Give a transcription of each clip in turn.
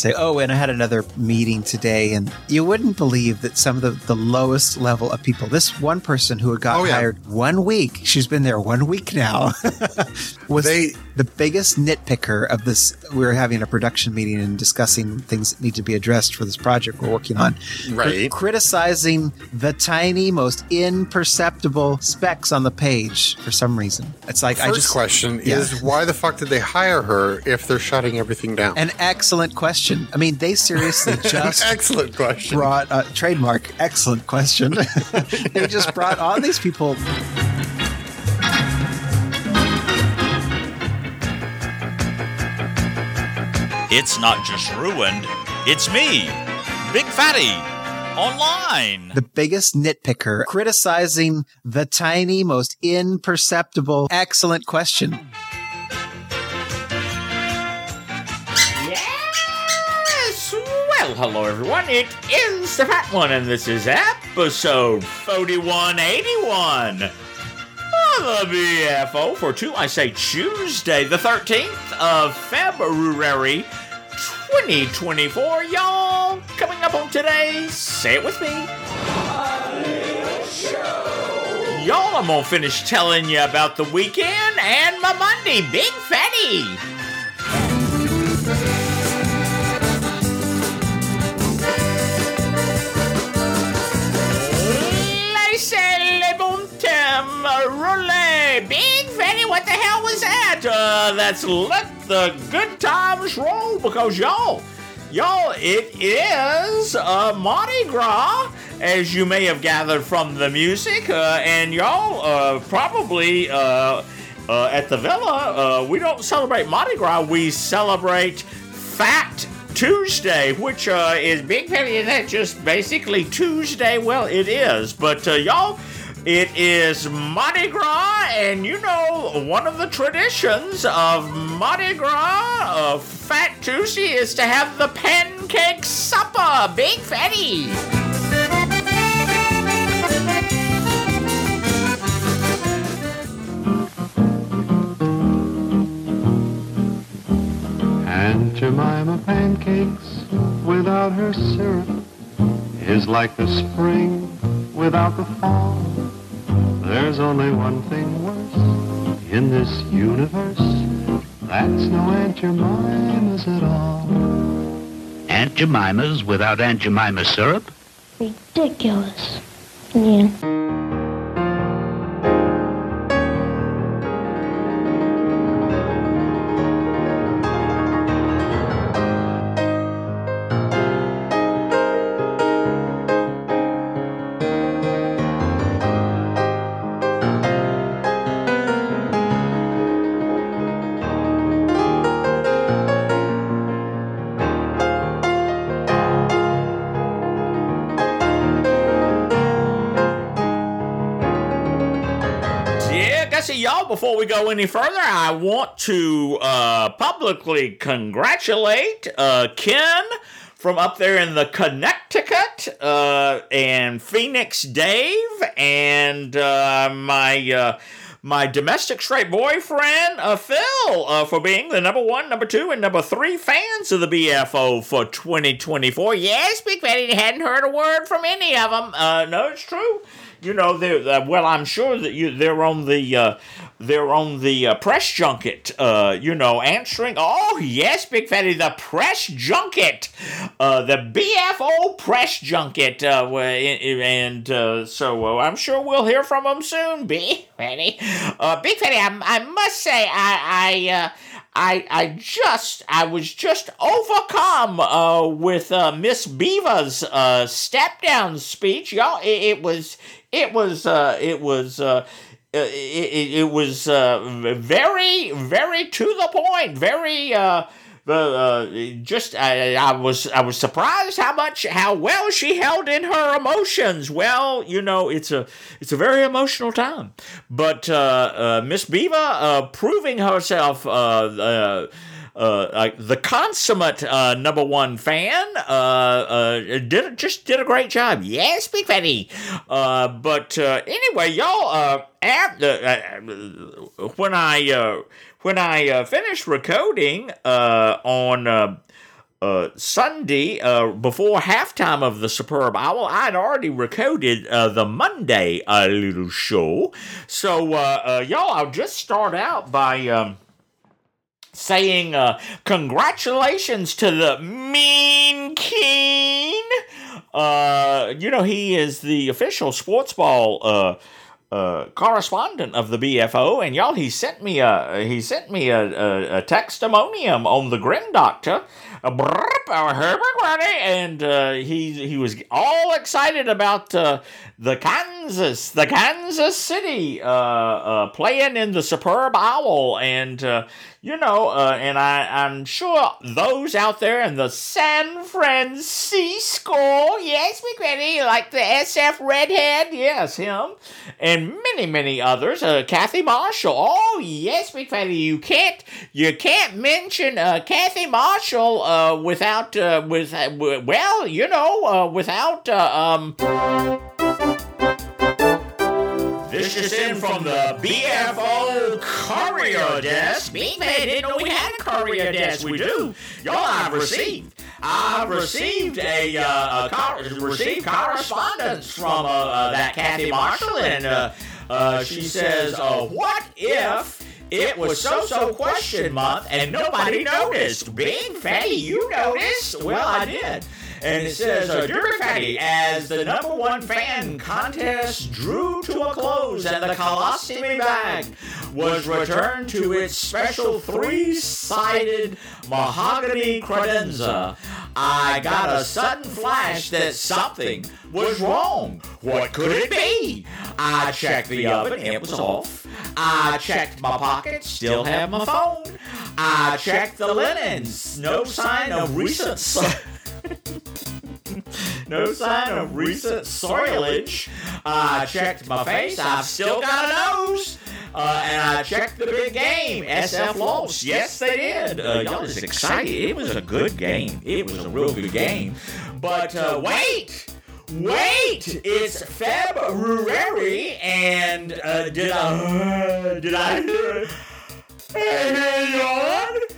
say, oh, and I had another meeting today, and you wouldn't believe that some of the, the lowest level of people, this one person who had got Oh, yeah. hired one week, she's been there one week now, was They- the biggest nitpicker of this. We were having a production meeting and discussing things that need to be addressed for this project we're working on. Right. Criticizing the tiny, most imperceptible specks on the page for some reason. It's like I just question Yeah. is why the fuck did they hire her if they're shutting everything down? An excellent question. I mean, they seriously just Excellent question. brought uh, trademark. Excellent question. they just brought all these people. It's not just ruined, it's me, Big Fatty, online. The biggest nitpicker criticizing the tiny, most imperceptible. Excellent question. Yes! Well, hello everyone. It is the Fat One, and this is episode 4181 of the BFO uh, for two, I say Tuesday, the 13th of February 2024. Y'all, coming up on today, say it with me. Y'all, I'm gonna finish telling you about the weekend and my Monday, Big Fatty. Uh, that's let the good times roll because y'all, y'all, it is uh, Mardi Gras, as you may have gathered from the music, uh, and y'all uh, probably. Uh, uh, at the villa, we don't celebrate Mardi Gras. We celebrate Fat Tuesday, which is Big Penny. Is that just basically Tuesday? Well, it is. But y'all, it is Mardi Gras, and you know one of the traditions of Mardi Gras, uh, Fat Tuesday, is to have the pancake supper. Big Fatty. Aunt Jemima pancakes without her syrup is like the spring without the fall. There's only one thing worse in this universe. That's no Aunt Jemima's at all. Aunt Jemima's without Aunt Jemima syrup? ridiculous. Yeah. Yeah, before we go any further, I want to uh, publicly congratulate uh, Ken from up there in the Connecticut uh, and Phoenix Dave and uh, my. Uh, my domestic straight boyfriend, uh, Phil, uh, for being the number one, number two, and number three fans of the BFO for 2024. Yes, Big Fatty hadn't heard a word from any of them. Uh, no, it's true. You know, they're uh, well. I'm sure that you they're on the uh, they're on the uh, press junket. Uh, you know, answering. Oh yes, Big Fatty, the press junket, uh, the BFO press junket, uh, and so I'm sure we'll hear from them soon. Big Fatty, Big Fatty. I, I must say, I I. Uh, I, I just I was just overcome uh, with uh, Miss Beaver's uh, step down speech, y'all. It, it was it was uh, it was uh, it, it, it was uh, very very to the point, very uh, uh, uh, just I, I was I was surprised how much how well she held in her emotions. Well, you know it's a it's a very emotional time, but uh, uh, Miss Beaver uh, proving herself. Uh, the consummate uh, number one fan uh, uh, did just did a great job. Yes, Big Fatty. Uh, but anyway, y'all, uh, at, uh, when I when I finished recording uh, on uh, Sunday, uh, before halftime of the Superb Owl, I'd already recorded uh, the Monday little show. So, y'all, I'll just start out by um, saying uh, congratulations to the Mean Keen. Uh, you know, he is the official sports ball uh, uh, correspondent of the BFO, and y'all, he sent me a he sent me a, a, a testimonium on the Grim Doctor, and uh, he he was all excited about uh, the Kansas, the Kansas City, uh, uh, playing in the Superb Owl, and you know, and I I'm sure those out there in the San Francisco, yes, McGrady, like the SF redhead, yes, him, and many many others, uh, Kathy Marshall, oh yes, McFaddy, you can't you can't mention uh, Kathy Marshall uh, without uh, with uh, well, you know, uh, without uh, um. This is in from the BFO courier desk. Me, man, didn't know we had a courier desk. We do. Y'all, I've received. I've received a, uh, a cor- received correspondence from uh, uh, that Kathy Marshall, and uh, uh, she says, "What if?" It was so-so question month and nobody noticed. Big Fatty, you noticed? Well, I did. And it says, uh, Fatty, as the number one fan contest drew to a close and the colostomy bag was returned to its special three-sided mahogany credenza, I got a sudden flash that something was wrong. What could it be? I checked the oven, it was off. I checked my pockets, still have my phone. I checked the linens, no sign of recent. No sign of recent soilage. I checked my face, I've still got a nose. Uh, and I checked the big game. SF lost. Yes, they did. Uh, y'all is excited. It was a good game. It was a real good game. But uh, wait! Wait! It's February, and uh, did I did I hear yawn? Hey,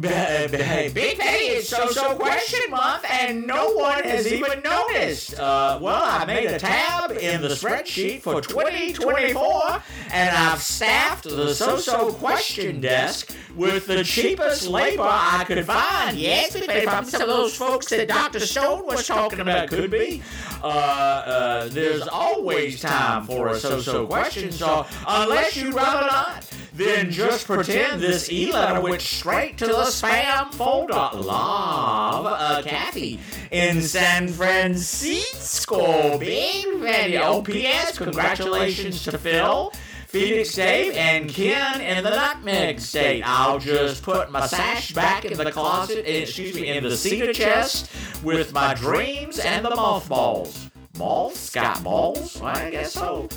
Big Petty, it's so-so question month, and no one has even noticed. Uh, well, I made a tab in the spreadsheet for 2024, and I've staffed the so-so question desk with the cheapest labor I could find. Yes, Big Petty, from some of those folks that Dr. Stone was talking about. Could be. Uh, uh, there's always time for a so-so question, so unless you'd rather not, then just pretend this e-letter went straight to the spam folder. Love, uh, Kathy in San Francisco. Big Vandy. OPS, congratulations to Phil. Phoenix Dave and Ken in the Nutmeg State. I'll just put my sash back in the closet, excuse me, in the cedar chest with my dreams and the mothballs. Moths? Got balls? I guess so.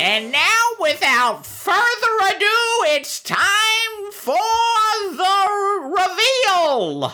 And now, without further ado, it's time for the reveal.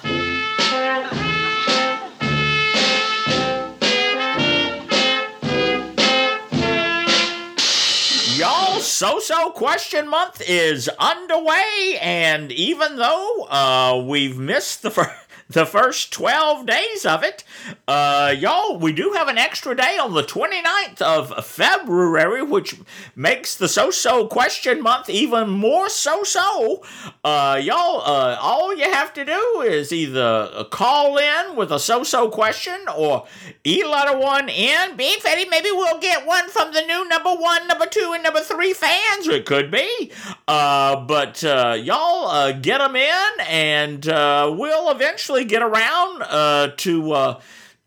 Y'all, so so question month is underway, and even though uh, we've missed the first. The first 12 days of it, uh, y'all, we do have an extra day on the 29th of February, which makes the so so question month even more so so. Uh, y'all, uh, all you have to do is either call in with a so so question or e letter one in. Be Fatty, maybe we'll get one from the new number one, number two, and number three fans. It could be. Uh, but uh, y'all uh, get them in, and uh, we'll eventually get around uh, to.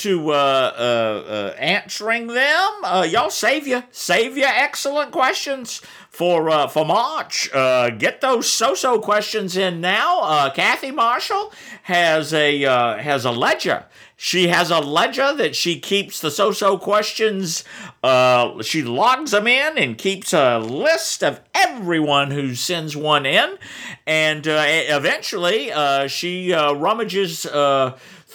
To uh, uh, uh, answering them, uh, y'all save you save your excellent questions for uh, for March. Uh, get those so-so questions in now. Kathy Marshall has a has a ledger. She has a ledger that she keeps the so-so questions. She logs them in and keeps a list of everyone who sends one in, and eventually she rummages.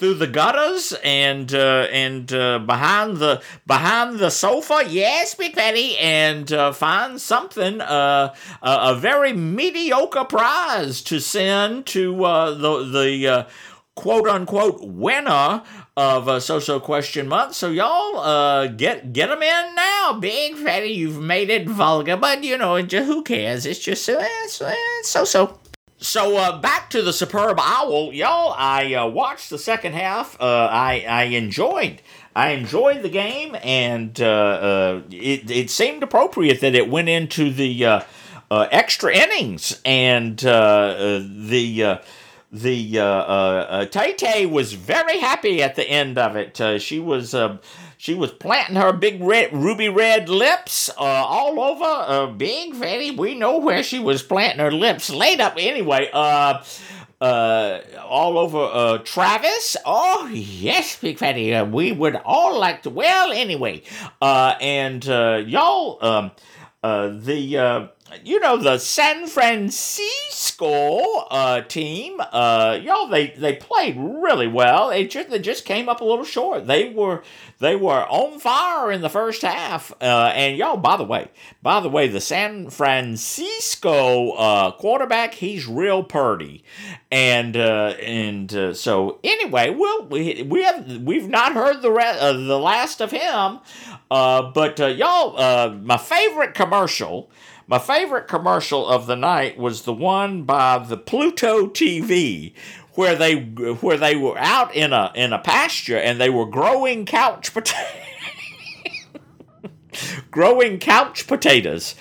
Through the gutters and uh, and uh, behind the behind the sofa. Yes, Big Fatty, and uh, find something uh, a, a very mediocre prize to send to uh, the the. Quote unquote winner of a so-so question month. So y'all uh get get them in now. Big fatty, you've made it vulgar, but you know, just, who cares? It's just it's, it's so-so. So uh, back to the superb owl, y'all. I uh, watched the second half. Uh, I I enjoyed. I enjoyed the game, and uh, uh, it it seemed appropriate that it went into the uh, extra innings, and the. The uh, uh, uh, Tay Tay was very happy at the end of it. Uh, she was uh, she was planting her big red ruby red lips uh, all over uh, Big Fatty. We know where she was planting her lips. Laid up anyway. Uh, uh, all over uh, Travis. Oh yes, Big Fatty. We would all like to. Well, anyway, uh, and uh, y'all, um, uh, the uh, you know the San Francisco uh, team, uh, y'all they they played really well. They just they just came up a little short. They were they were on fire in the first half. Uh, and y'all, by the way, by the way, the San Francisco uh, quarterback, he's real purdy, and uh, and uh, so anyway, well we we have we've not heard the re- uh, the last of him, uh, but uh, y'all, uh, my favorite commercial. My favorite commercial of the night was the one by the Pluto TV where they where they were out in a in a pasture and they were growing couch potatoes. Growing couch potatoes.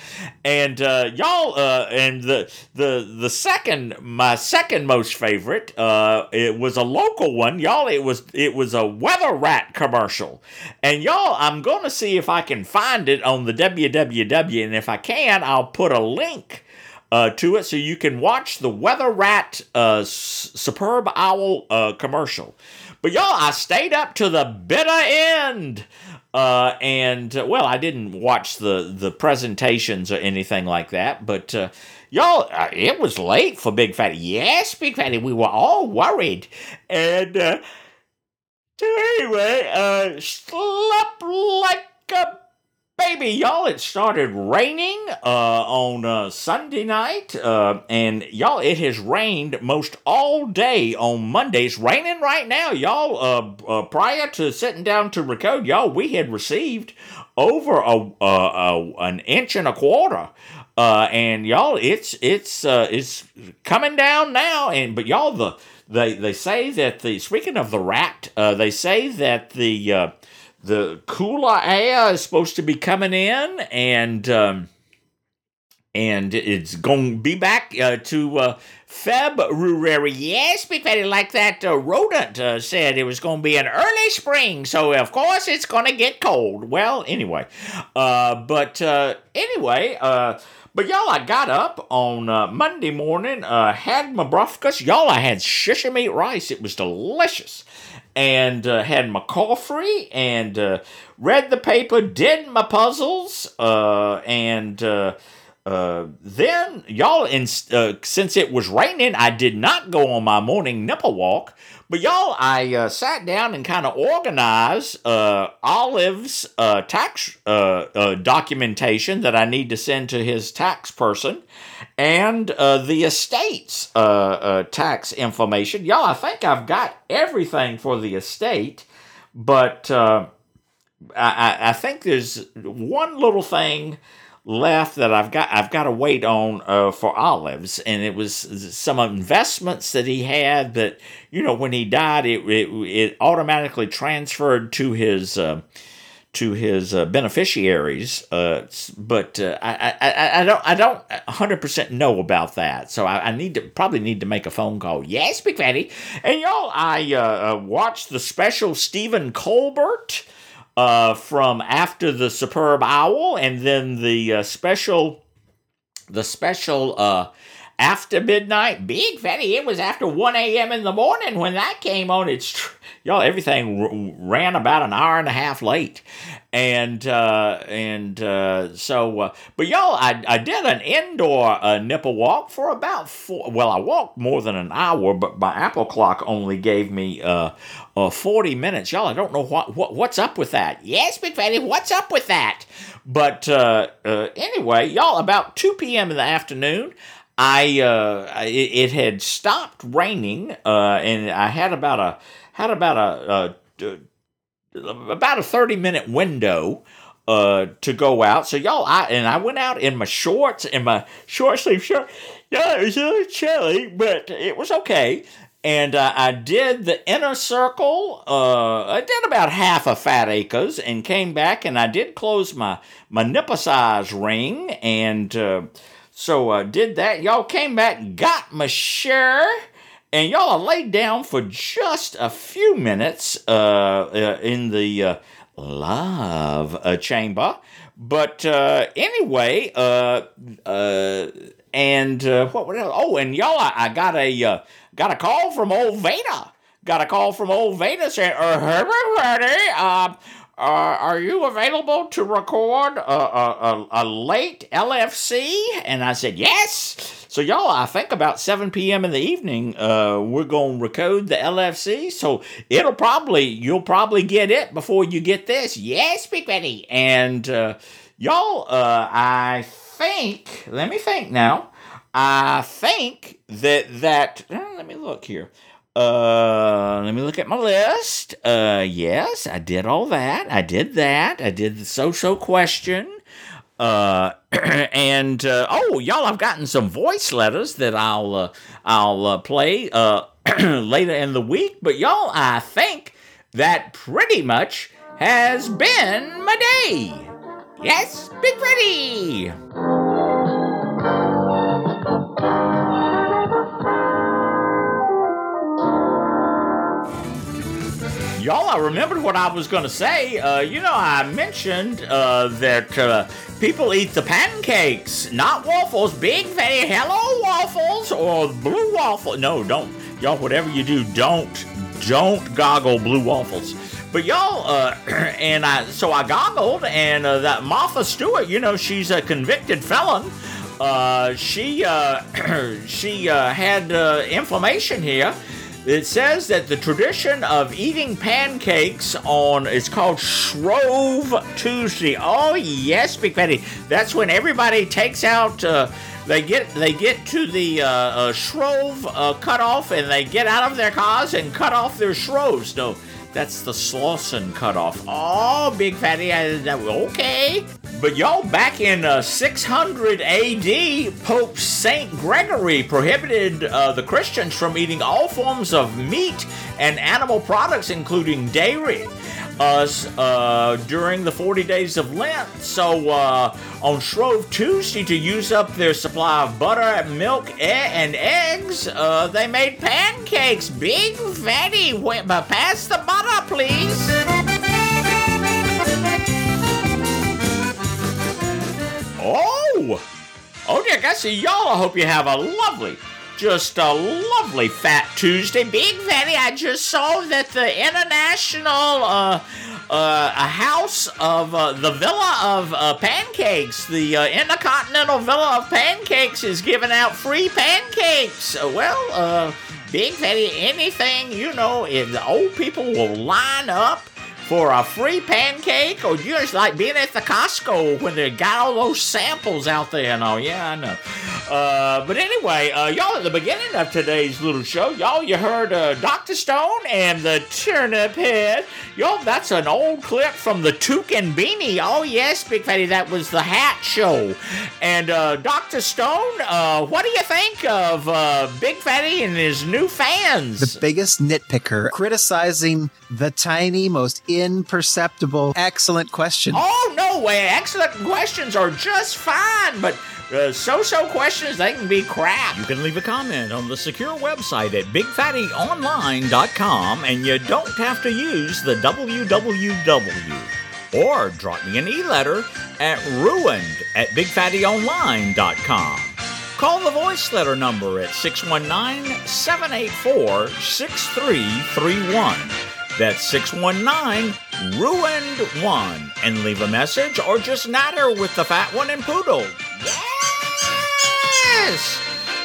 And uh, y'all uh, and the the the second my second most favorite uh, it was a local one. Y'all it was it was a weather rat commercial. And y'all i'm gonna see if i can find it on the www and if i can i'll put a link uh, to it so you can watch the weather rat uh, s- superb owl uh, commercial. But y'all i stayed up to the bitter end uh, and uh, well, I didn't watch the the presentations or anything like that, but uh, y'all, uh, it was late for Big Fatty. Yes, Big Fatty, we were all worried, and uh, so anyway, uh, slept like a baby, y'all. It started raining uh, on uh, Sunday night, uh, and y'all, it has rained most all day on Monday. It's raining right now, y'all. Uh, uh, prior to sitting down to record, y'all, we had received over a, a, an inch and a quarter. Uh, and y'all, it's it's it's coming down now, and but y'all, the they they say that the speaking of the rat, they say that the the cooler air is supposed to be coming in, and um, and it's going to be back uh, to uh, February. Yes, Fatty, like that uh, rodent uh, said, it was going to be an early spring, so of course it's going to get cold. Well, anyway, uh, but uh, anyway, uh, but y'all, I got up on uh, Monday morning, uh, had my breakfast. Y'all, I had shisha meat rice. It was delicious. And uh, had my coffee and uh, read the paper, did my puzzles, uh, and uh, uh, then y'all, in, uh, since it was raining, I did not go on my morning nipple walk. But y'all, I uh, sat down and kind of organized uh, Olive's uh, tax uh, uh, documentation that I need to send to his tax person, and uh, the estate's tax information. Y'all, I think I've got everything for the estate, but I- I think there's one little thing left that I've got I've got to wait on uh, for Olives, and it was some investments that he had that you know when he died it it, it automatically transferred to his. Uh, to his uh, beneficiaries, uh, but uh, I, I, I- don't I don't hundred percent know about that. So I, I need to probably need to make a phone call. Yes, Big Fatty, and y'all, I uh, watched the special Stephen Colbert uh, from after the Superb Owl, and then the uh, special the special uh, after midnight. Big Fatty, it was after 1 a.m. in the morning when that came on. It's tr- y'all, everything r- ran about an hour and a half late. And uh, and uh, so, uh, but y'all, I, I did an indoor uh, nipple walk for about four. Well, I walked more than an hour, but my Apple clock only gave me uh, uh, 40 minutes. Y'all, I don't know what, what what's up with that. Yes, Big Fatty, what's up with that? But uh, uh, anyway, y'all, about 2 p.m. in the afternoon, I uh, it, it had stopped raining, uh, and I had about a had about a, a, about a 30 minute window uh to go out. So y'all i and i went out in my shorts and my short sleeve shirt. Yeah it was a little chilly but it was okay. And uh, i did the inner circle uh i did about half a fat acres and came back and i did close my my nipple size ring and uh so uh did that y'all came back got my shirt and y'all laid down for just a few minutes uh, uh, in the uh, love uh, chamber. But uh, anyway, and what? What else? Oh, and y'all, I, I got a got a call from old Veda. Got a call from old Veda saying, uh, "Everybody, uh, are you available to record a, a, a, a late LFC?" And I said, "Yes." So y'all, I think about 7 p.m. in the evening, uh, we're gonna record the LFC. So it'll probably you'll probably get it before you get this. Yes, Big Betty. And uh, y'all, uh, I think. Let me think now. I think that that. uh, let me look here. Uh, let me look at my list. Uh, yes, I did all that. I did that. I did the so-so question. Uh, and uh, oh, y'all, I've gotten some voice letters that I'll uh, I'll uh, play uh, later in the week. But y'all, I think that pretty much has been my day. Yes, Big Freddy. Y'all, I remembered what I was going to say. Uh, you know, I mentioned uh, that uh, people eat the pancakes, not waffles. Big fatty hello waffles or blue waffle. No, don't. Y'all, whatever you do, don't, don't goggle blue waffles. But y'all, uh, and I, so I goggled, and uh, that Martha Stewart, you know, she's a convicted felon. Uh, she, uh, she uh, had uh, inflammation here. It says that the tradition of eating pancakes on it's called Shrove Tuesday. Oh yes, Big Betty. That's when everybody takes out. Uh, they get they get to the uh, uh, Shrove uh, cutoff and they get out of their cars and cut off their shroves. No, that's the Slauson cutoff. Oh, Big Fatty. I, I- okay. But y'all, back in uh, 600 AD, Pope Saint Gregory prohibited uh, the Christians from eating all forms of meat and animal products, including dairy, uh, during the 40 days of Lent. So uh, on Shrove Tuesday, to use up their supply of butter, milk, e- and eggs, uh, they made pancakes. Big fatty. Pass the butter, please. Oh! Oh, dear, see y'all. I hope you have a lovely, just a lovely Fat Tuesday. Big Fatty, I just saw that the International uh, uh, house of uh, the Villa of uh, Pancakes, the uh, Intercontinental Villa of Pancakes, is giving out free pancakes. Uh, well, Big Fatty, anything you know, the old people will line up for a free pancake, or you just like being at the Costco when they got all those samples out there and all. Yeah, I know. Uh, but anyway, uh, y'all, at the beginning of today's little show, y'all, you heard uh, Dr. Stone and the Turnip Head. Y'all, that's an old clip from the Toucan Beanie. Oh, yes, Big Fatty, that was the hat show. And uh, Dr. Stone, uh, what do you think of uh, Big Fatty and his new fans? The biggest nitpicker criticizing the tiny, most imperceptible, excellent question. Oh, no way. Excellent questions are just fine, but uh, so so questions, they can be crap. You can leave a comment on the secure website at bigfattyonline.com and you don't have to use the www. Or drop me an e letter at ruined at bigfattyonline.com. call the voice letter number at 619 784 6331. That's 619 Ruined One. And leave a message or just natter with the fat one and poodle. Yes!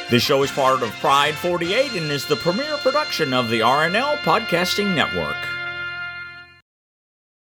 This show is part of Pride 48 and is the premier production of the RNL Podcasting Network.